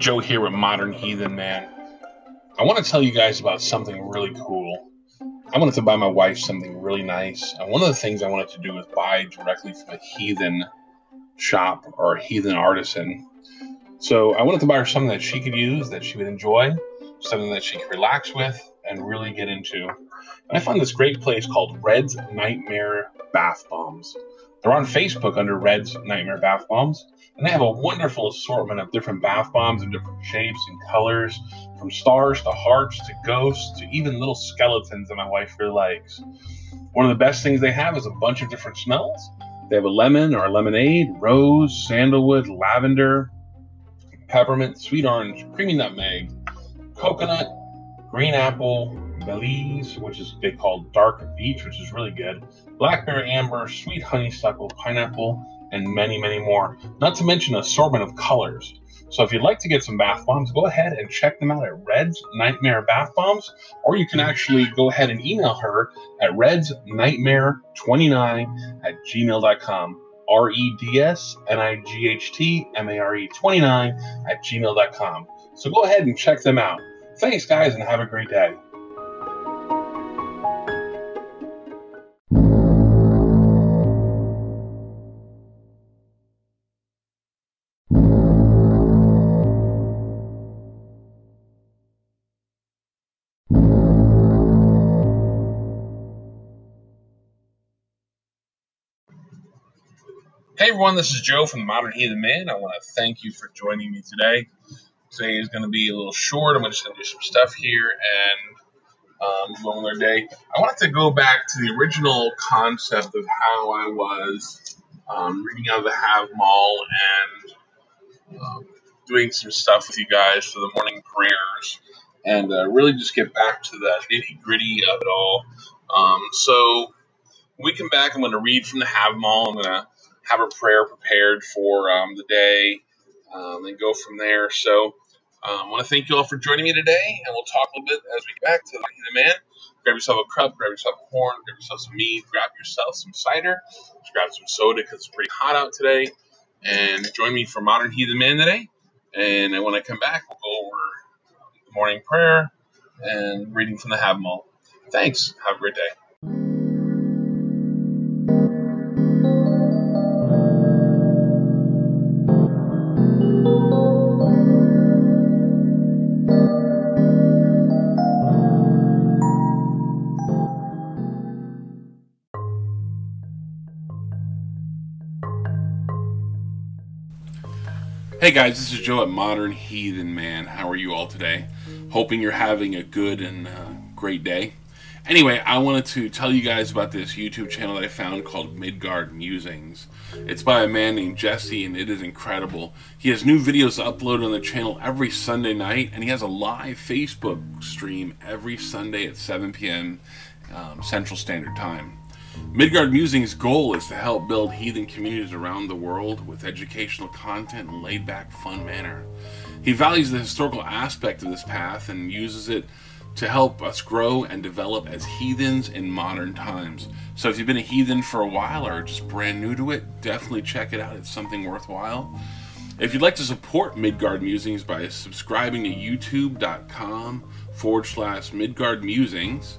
Joe here with Modern Heathen Man. I want to tell you guys about something really cool. I wanted to buy my wife something really nice, and one of the things I wanted to do was buy directly from a heathen shop or a heathen artisan. So I wanted to buy her something that she could use, that she would enjoy, something that she could relax with and really get into. And I found this great place called Red's Nightmare Bath Bombs. They're on Facebook under Red's Nightmare Bath Bombs, and they have a wonderful assortment of different bath bombs in different shapes and colors, from stars to hearts to ghosts to even little skeletons that my wife really likes. One of the best things they have is a bunch of different smells. They have a lemon or a lemonade, rose, sandalwood, lavender, peppermint, sweet orange, creamy nutmeg, coconut, green apple, Belize, which is they call dark beach, which is really good, blackberry amber, sweet honeysuckle, pineapple, and many, many more. Not to mention an assortment of colors. So if you'd like to get some bath bombs, go ahead and check them out at Red's Nightmare Bath Bombs, or you can actually go ahead and email her at Red's Nightmare 29 at gmail.com. R E D S N I G H T M A R E 29 at gmail.com. So go ahead and check them out. Thanks, guys, and have a great day. Hey everyone, this is Joe from the Modern Heathen Man. I want to thank you for joining me today. Today is going to be a little short. I'm just going to do some stuff here and um, day. I wanted to go back to the original concept of how I was um, reading out of the Havamal and um, doing some stuff with you guys for the morning prayers and uh, really just get back to the nitty gritty of it all. Um, so we come back, I'm going to read from the Havamal. I'm going to have a prayer prepared for um, the day um, and go from there. So um, I want to thank you all for joining me today, and we'll talk a little bit as we get back to the man. Grab yourself a cup, grab yourself a horn, grab yourself some meat, grab yourself some cider, grab some soda because it's pretty hot out today, and join me for Modern Heathen Man today. And when I come back, we'll go over the morning prayer and reading from the Havamal. Thanks. Have a great day. Hey guys, this is Joe at Modern Heathen Man. How are you all today? Hoping you're having a good and uh, great day. Anyway, I wanted to tell you guys about this YouTube channel that I found called Midgard Musings. It's by a man named Jesse, and it is incredible. He has new videos uploaded on the channel every Sunday night, and he has a live Facebook stream every Sunday at 7 p.m. Um, Central Standard Time. Midgard Musing's goal is to help build heathen communities around the world with educational content and laid back, fun manner. He values the historical aspect of this path and uses it to help us grow and develop as heathens in modern times. So if you've been a heathen for a while or just brand new to it, definitely check it out. It's something worthwhile. If you'd like to support Midgard Musings by subscribing to youtube.com forward slash Midgard Musings,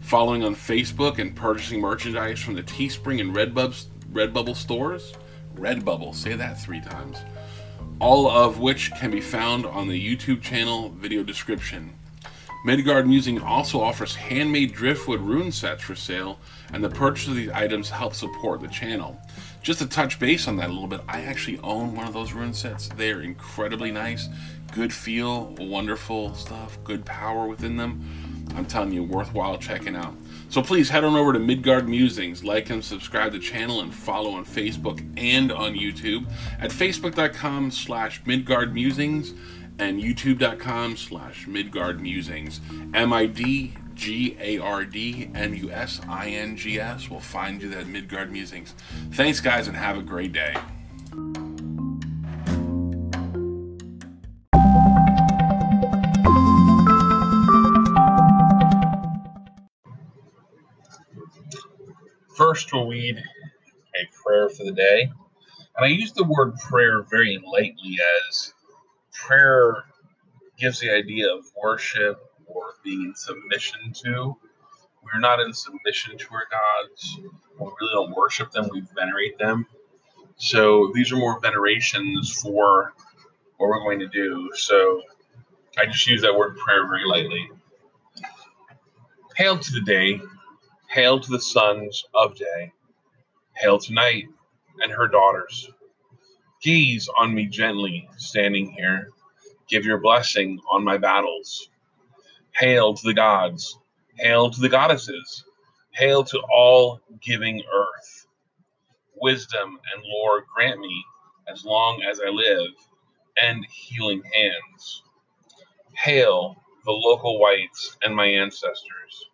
following on Facebook and purchasing merchandise from the Teespring and Redbubble, Redbubble stores. Redbubble, say that three times. All of which can be found on the YouTube channel video description. Midgard Musing also offers handmade driftwood rune sets for sale, and the purchase of these items helps support the channel. Just to touch base on that a little bit, I actually own one of those rune sets. They are incredibly nice, good feel, wonderful stuff, good power within them. I'm telling you, worthwhile checking out. So please head on over to Midgard Musings, like and subscribe to the channel, and follow on Facebook and on YouTube at facebook.com slash Midgard Musings and youtube.com slash Midgard Musings. M-I-D G A R D M U S I N G S We'll find you that Midgard Musings. Thanks, guys, and have a great day. First, we'll read a prayer for the day. And I use the word prayer very lightly as prayer gives the idea of worship or being in submission to. We're not in submission to our gods. We really don't worship them, we venerate them. So these are more venerations for what we're going to do. So I just use that word prayer very lightly. Hail to the day, hail to the sons of day, hail to night and her daughters. Gaze on me gently, standing here. Give your blessing on my battles. Hail to the gods, hail to the goddesses, hail to all giving earth. Wisdom and lore grant me as long as I live, and healing hands. Hail the local wights and my ancestors.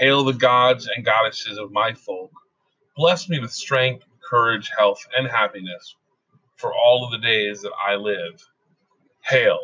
Hail the gods and goddesses of my folk. Bless me with strength, courage, health, and happiness for all of the days that I live. Hail.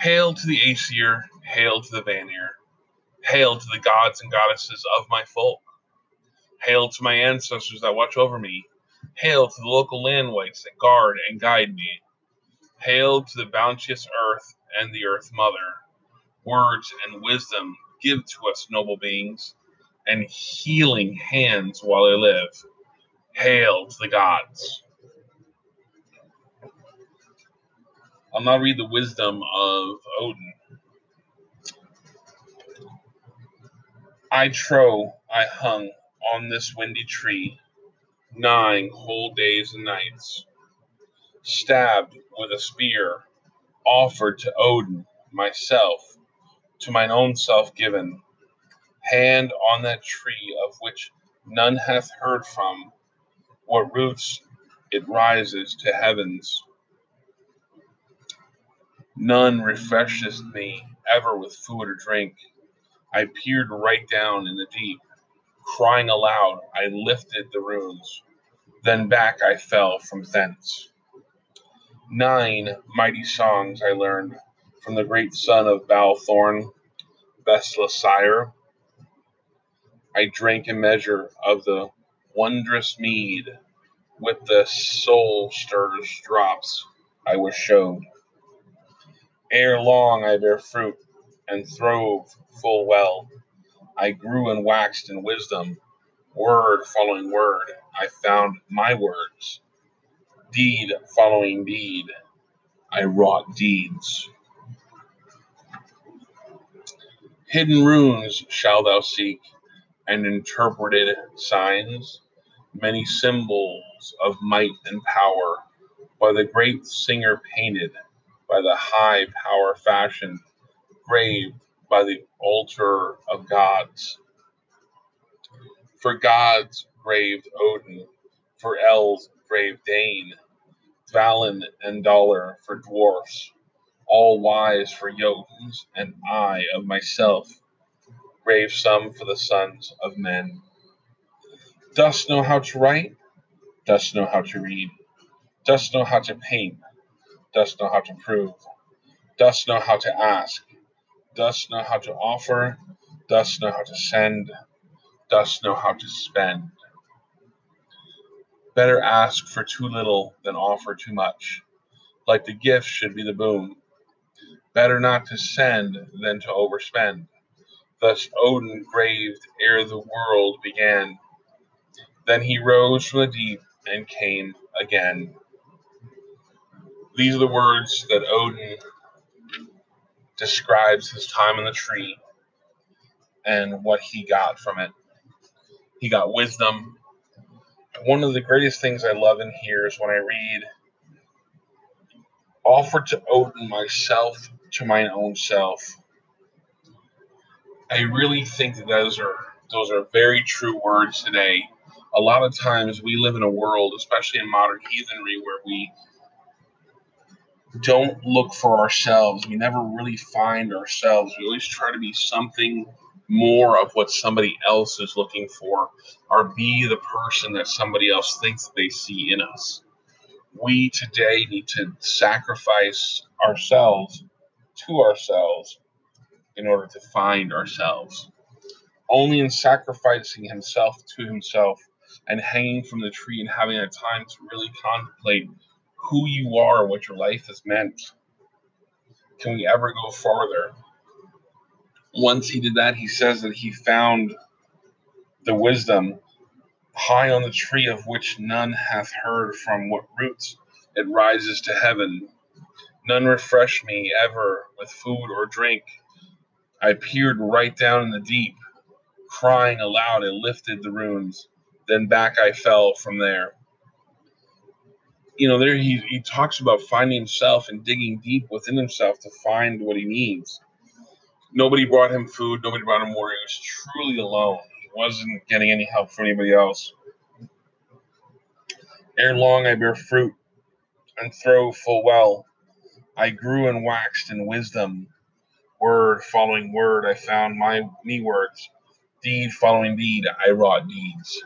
Hail to the Aesir, hail to the Vanir, hail to the gods and goddesses of my folk. Hail to my ancestors that watch over me. Hail to the local land wights that guard and guide me. Hail to the bounteous earth and the earth mother. Words and wisdom give to us, noble beings, and healing hands while I live. Hail to the gods. I'll now read the wisdom of Odin. I trow I hung on this windy tree nine whole days and nights, stabbed with a spear, offered to Odin, myself, to mine own self given, hand on that tree of which none hath heard from, what roots it rises to heavens. None refresheth me ever with food or drink. I peered right down in the deep. Crying aloud, I lifted the runes. Then back I fell from thence. Nine mighty songs I learned from the great son of Bolthorn, Bestla sire. I drank a measure of the wondrous mead with the soul stirs drops I was showed. Ere long I bear fruit and throve full well. I grew and waxed in wisdom, word following word. I found my words, deed following deed. I wrought deeds. Hidden runes shall thou seek, and interpreted signs, many symbols of might and power, by the great singer painted, by the high power fashioned, graved by the altar of gods. For gods graved Odin, for elves graved Dain, Dvalin and Dollar for dwarfs, all wise for Jotuns, and I of myself grave some for the sons of men. Dost know how to write? Dost know how to read? Dost know how to paint? Dost know how to prove? Dost know how to ask? Dost know how to offer? Dost know how to send? Dost know how to spend? Better ask for too little than offer too much. Like the gift should be the boon. Better not to send than to overspend. Thus Odin graved ere the world began. Then he rose from the deep and came again. These are the words that Odin describes his time in the tree and what he got from it. He got wisdom. One of the greatest things I love in here is when I read, Offer to Odin myself to mine own self. I really think that those are those are very true words today. A lot of times we live in a world, especially in modern heathenry, where we don't look for ourselves. We never really find ourselves. We always try to be something more of what somebody else is looking for or be the person that somebody else thinks they see in us. We today need to sacrifice ourselves to ourselves in order to find ourselves. Only in sacrificing himself to himself and hanging from the tree and having a time to really contemplate who you are, what your life has meant. Can we ever go farther? Once he did that, he says that he found the wisdom high on the tree of which none hath heard from what roots it rises to heaven. None refreshed me ever with food or drink. I peered right down in the deep, crying aloud, I lifted the runes. Then back I fell from there. You know, there he, he talks about finding himself and digging deep within himself to find what he needs. Nobody brought him food, nobody brought him water. He was truly alone. He wasn't getting any help from anybody else. Ere long I bear fruit and throw full well. I grew and waxed in wisdom. Word following word, I found my me words. Deed following deed, I wrought deeds.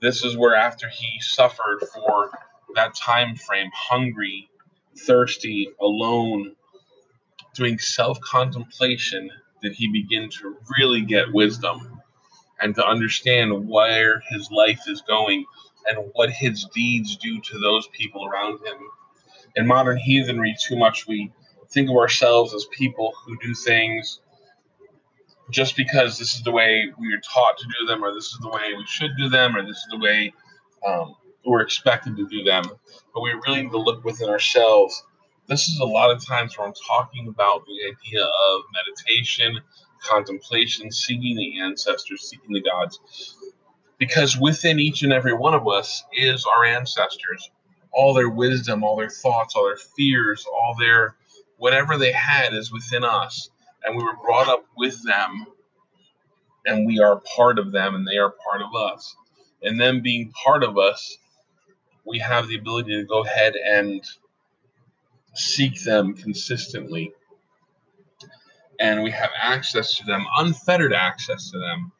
This is where after he suffered for that time frame, hungry, thirsty, alone, doing self contemplation, did he begin to really get wisdom and to understand where his life is going and what his deeds do to those people around him. In modern heathenry, too much we think of ourselves as people who do things just because this is the way we are taught to do them, or this is the way we should do them, or this is the way um, we're expected to do them. But we really need to look within ourselves. This is a lot of times where I'm talking about the idea of meditation, contemplation, seeking the ancestors, seeking the gods because within each and every one of us is our ancestors all their wisdom all their thoughts all their fears all their whatever they had is within us. And we were brought up with them. And we are part of them and they are part of us. And them being part of us we have the ability to go ahead and seek them consistently. And we have access to them unfettered access to them.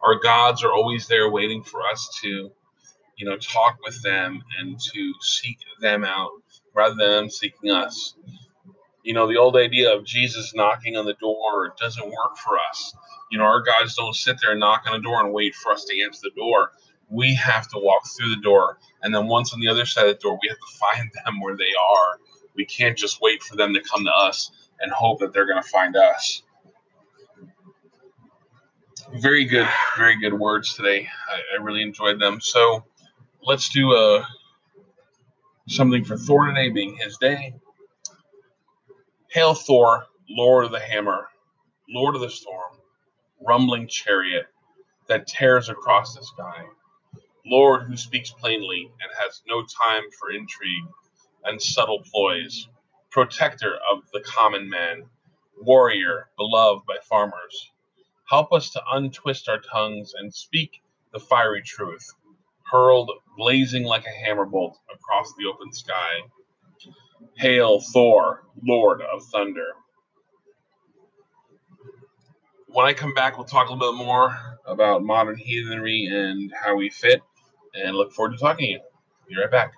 Our gods are always there waiting for us to you know talk with them and to seek them out rather than them seeking us. You know the old idea of jesus knocking on the door doesn't work for us. You know our gods don't sit there and knock on the door and wait for us to answer the door. We have to walk through the door and then once on the other side of the door we have to find them where they are. We can't just wait for them to come to us and hope that they're going to find us. Very good, very good words today. I, I really enjoyed them. So let's do uh, something for Thor today, being his day. Hail Thor, Lord of the Hammer, Lord of the Storm, rumbling chariot that tears across the sky. Lord who speaks plainly and has no time for intrigue and subtle ploys, protector of the common man, warrior beloved by farmers Help us to untwist our tongues and speak the fiery truth, hurled blazing like a hammer bolt across the open sky. Hail, Thor, Lord of Thunder. When I come back, we'll talk a little bit more about modern heathenry and how we fit, and look forward to talking to you. Be right back.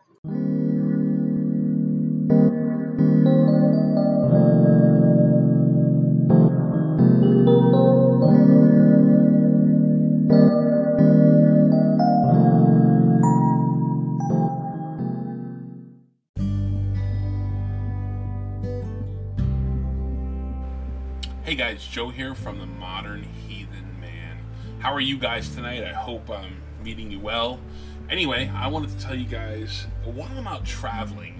Here from the Modern Heathen Man. How are you guys tonight? I hope I'm meeting you well. Anyway, I wanted to tell you guys while I'm out traveling,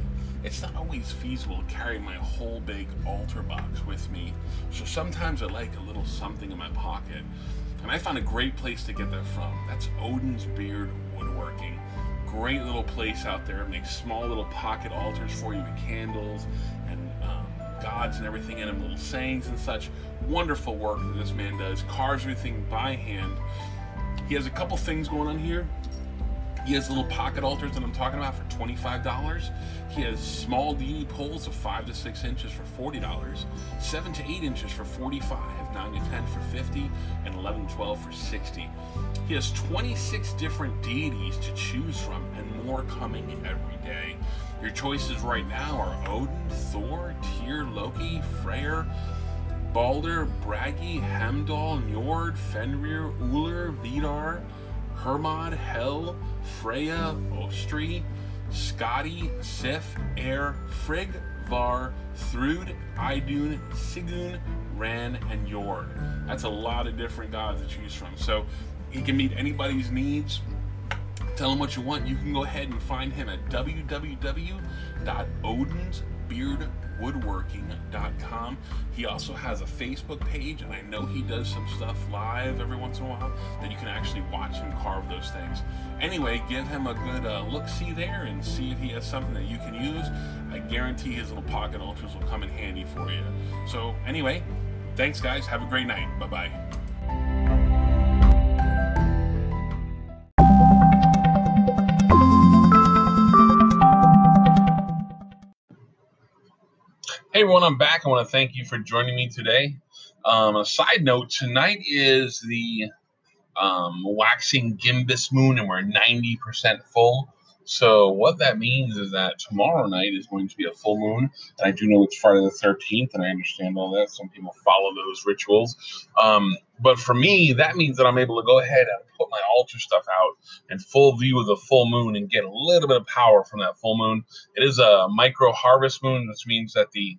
it's not always feasible to carry my whole big altar box with me. So sometimes I like a little something in my pocket. And I found a great place to get that from. That's Odin's Beard Woodworking. Great little place out there. It makes small little pocket altars for you with candles and gods and everything in them, little sayings and such. Wonderful work that this man does. Carves everything by hand. He has a couple things going on here. He has little pocket altars that I'm talking about for $25. He has small deity poles of 5 to 6 inches for $40, 7 to 8 inches for 45, 9 to 10 for 50, and 11 to 12 for 60. He has 26 different deities to choose from and more coming every day. Your choices right now are Odin, Thor, Tyr, Loki, Freyr, Balder, Bragi, Heimdall, Njord, Fenrir, Uller, Vidar, Hermod, Hel, Freya, Ostri, Skadi, Sif, Eir, Frigg, Var, Thrud, Idun, Sigyn, Ran, and Yord. That's a lot of different gods to choose from. So he can meet anybody's needs. Tell him what you want. You can go ahead and find him at www.odinsbeardwoodworking.com. He also has a Facebook page, and I know he does some stuff live every once in a while that you can actually watch him carve those things. Anyway, give him a good uh, look see there and see if he has something that you can use. I guarantee his little pocket altars will come in handy for you. So, anyway, thanks, guys. Have a great night. Bye bye. Hey everyone, I'm back. I want to thank you for joining me today. Um, a side note: tonight is the um, waxing gibbous moon, and we're 90% full. So what that means is that tomorrow night is going to be a full moon, and I do know it's Friday the 13th, and I understand all that. Some people follow those rituals, um, but for me, that means that I'm able to go ahead and put my altar stuff out in full view of the full moon and get a little bit of power from that full moon. It is a micro harvest moon, which means that the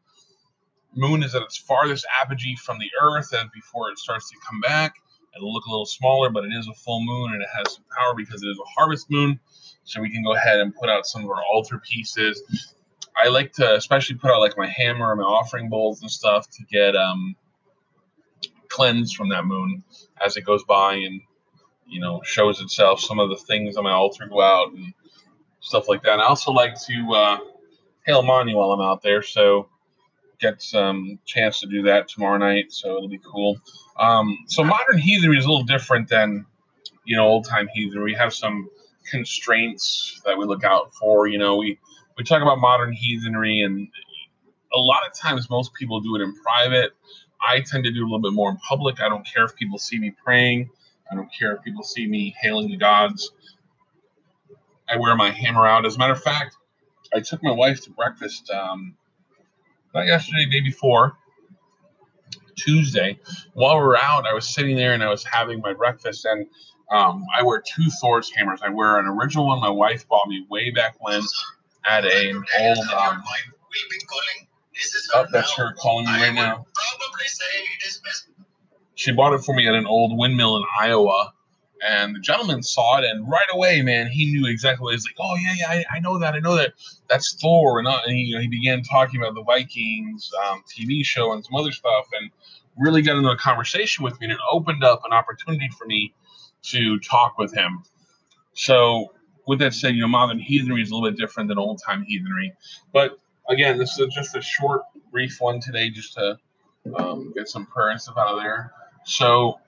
moon is at its farthest apogee from the Earth, and before it starts to come back, it'll look a little smaller, but it is a full moon and it has some power because it is a harvest moon. So we can go ahead and put out some of our altar pieces. I like to especially put out like my hammer and my offering bowls and stuff to get um, cleansed from that moon as it goes by and you know shows itself. Some of the things on my altar go out and stuff like that. And I also like to uh, hail Mani while I'm out there, so get some chance to do that tomorrow night. So it'll be cool. Um, so modern heathenry is a little different than you know old time heathenry. We have some constraints that we look out for. You know, we we talk about modern heathenry, and a lot of times most people do it in private. I tend to do a little bit more in public. I don't care if people see me praying. I don't care if people see me hailing the gods. I wear my hammer out. As a matter of fact, I took my wife to breakfast. Um, not yesterday, day before, Tuesday. While we were out, I was sitting there and I was having my breakfast, and um, I wear two Thor's hammers. I wear an original one my wife bought me way back when at a, an old. Um, oh, that's her calling me right now. She bought it for me at an old windmill in Iowa. And the gentleman saw it, and right away, man, he knew exactly what. He's like, "Oh yeah, yeah, I, I know that, I know that. That's Thor." And, uh, and he, you know, he began talking about the Vikings um, TV show and some other stuff, and really got into a conversation with me, and it opened up an opportunity for me to talk with him. So, with that said, you know, modern heathenry is a little bit different than old time heathenry. But again, this is just a short, brief one today, just to um, get some prayer and stuff out of there. So,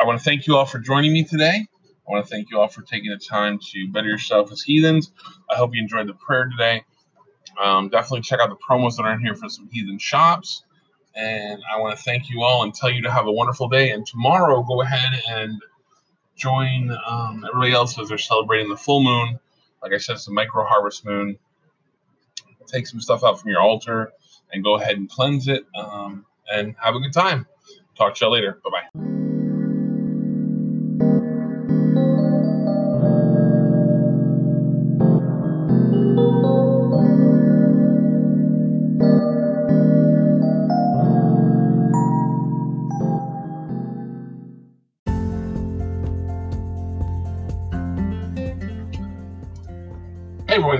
I want to thank you all for joining me today. I want to thank you all for taking the time to better yourself as heathens. I hope you enjoyed the prayer today. Um, definitely check out the promos that are in here for some heathen shops. And I want to thank you all and tell you to have a wonderful day. And tomorrow, go ahead and join um, everybody else as they're celebrating the full moon. Like I said, it's a micro harvest moon. Take some stuff out from your altar and go ahead and cleanse it um, and have a good time. Talk to y'all later. Bye bye.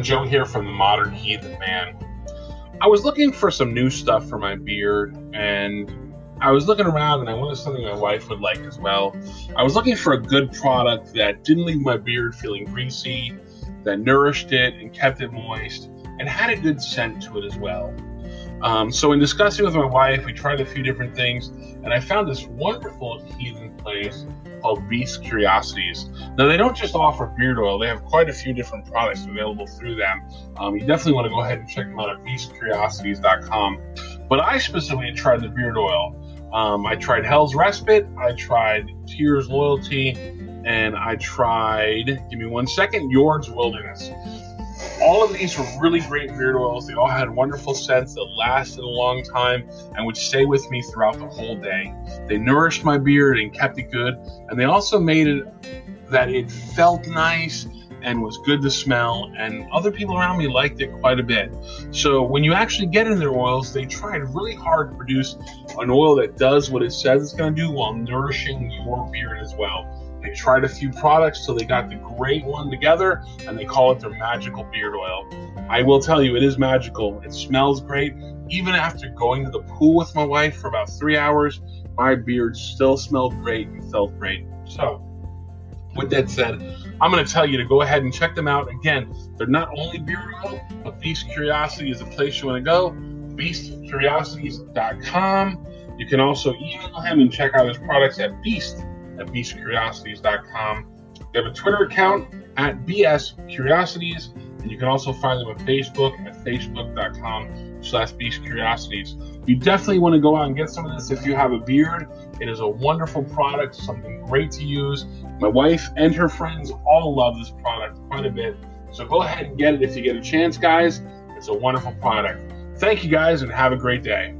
Joe here from the Modern Heathen Man. I was looking for some new stuff for my beard, and I was looking around, and I wanted something my wife would like as well. I was looking for a good product that didn't leave my beard feeling greasy, that nourished it and kept it moist, and had a good scent to it as well. Um, so, in discussing with my wife, we tried a few different things, and I found this wonderful heathen place called Beast Curiosities. Now, they don't just offer beard oil, they have quite a few different products available through them. Um, you definitely want to go ahead and check them out at beastcuriosities.com. But I specifically tried the beard oil. Um, I tried Hell's Respite, I tried Tyr's Loyalty, and I tried, give me one second, Yord's Wilderness. All of these were really great beard oils. They all had wonderful scents that lasted a long time and would stay with me throughout the whole day. They nourished my beard and kept it good, and they also made it that it felt nice and was good to smell, and other people around me liked it quite a bit. So when you actually get in their oils, they tried really hard to produce an oil that does what it says it's going to do while nourishing your beard as well. They tried a few products till they got the great one together, and they call it their magical beard oil. I will tell you, it is magical. It smells great. Even after going to the pool with my wife for about three hours, my beard still smelled great and felt great. So, with that said, I'm going to tell you to go ahead and check them out. Again, they're not only beard oil, but Beast Curiosity is the place you want to go. BeastCuriosities.com. You can also email him and check out his products at Beast at BeastCuriosities.com. They have a Twitter account at BS Curiosities, and you can also find them on Facebook at Facebook.com slash Beast Curiosities. You definitely want to go out and get some of this if you have a beard. It is a wonderful product, something great to use. My wife and her friends all love this product quite a bit. So go ahead and get it if you get a chance, guys. It's a wonderful product. Thank you guys and have a great day.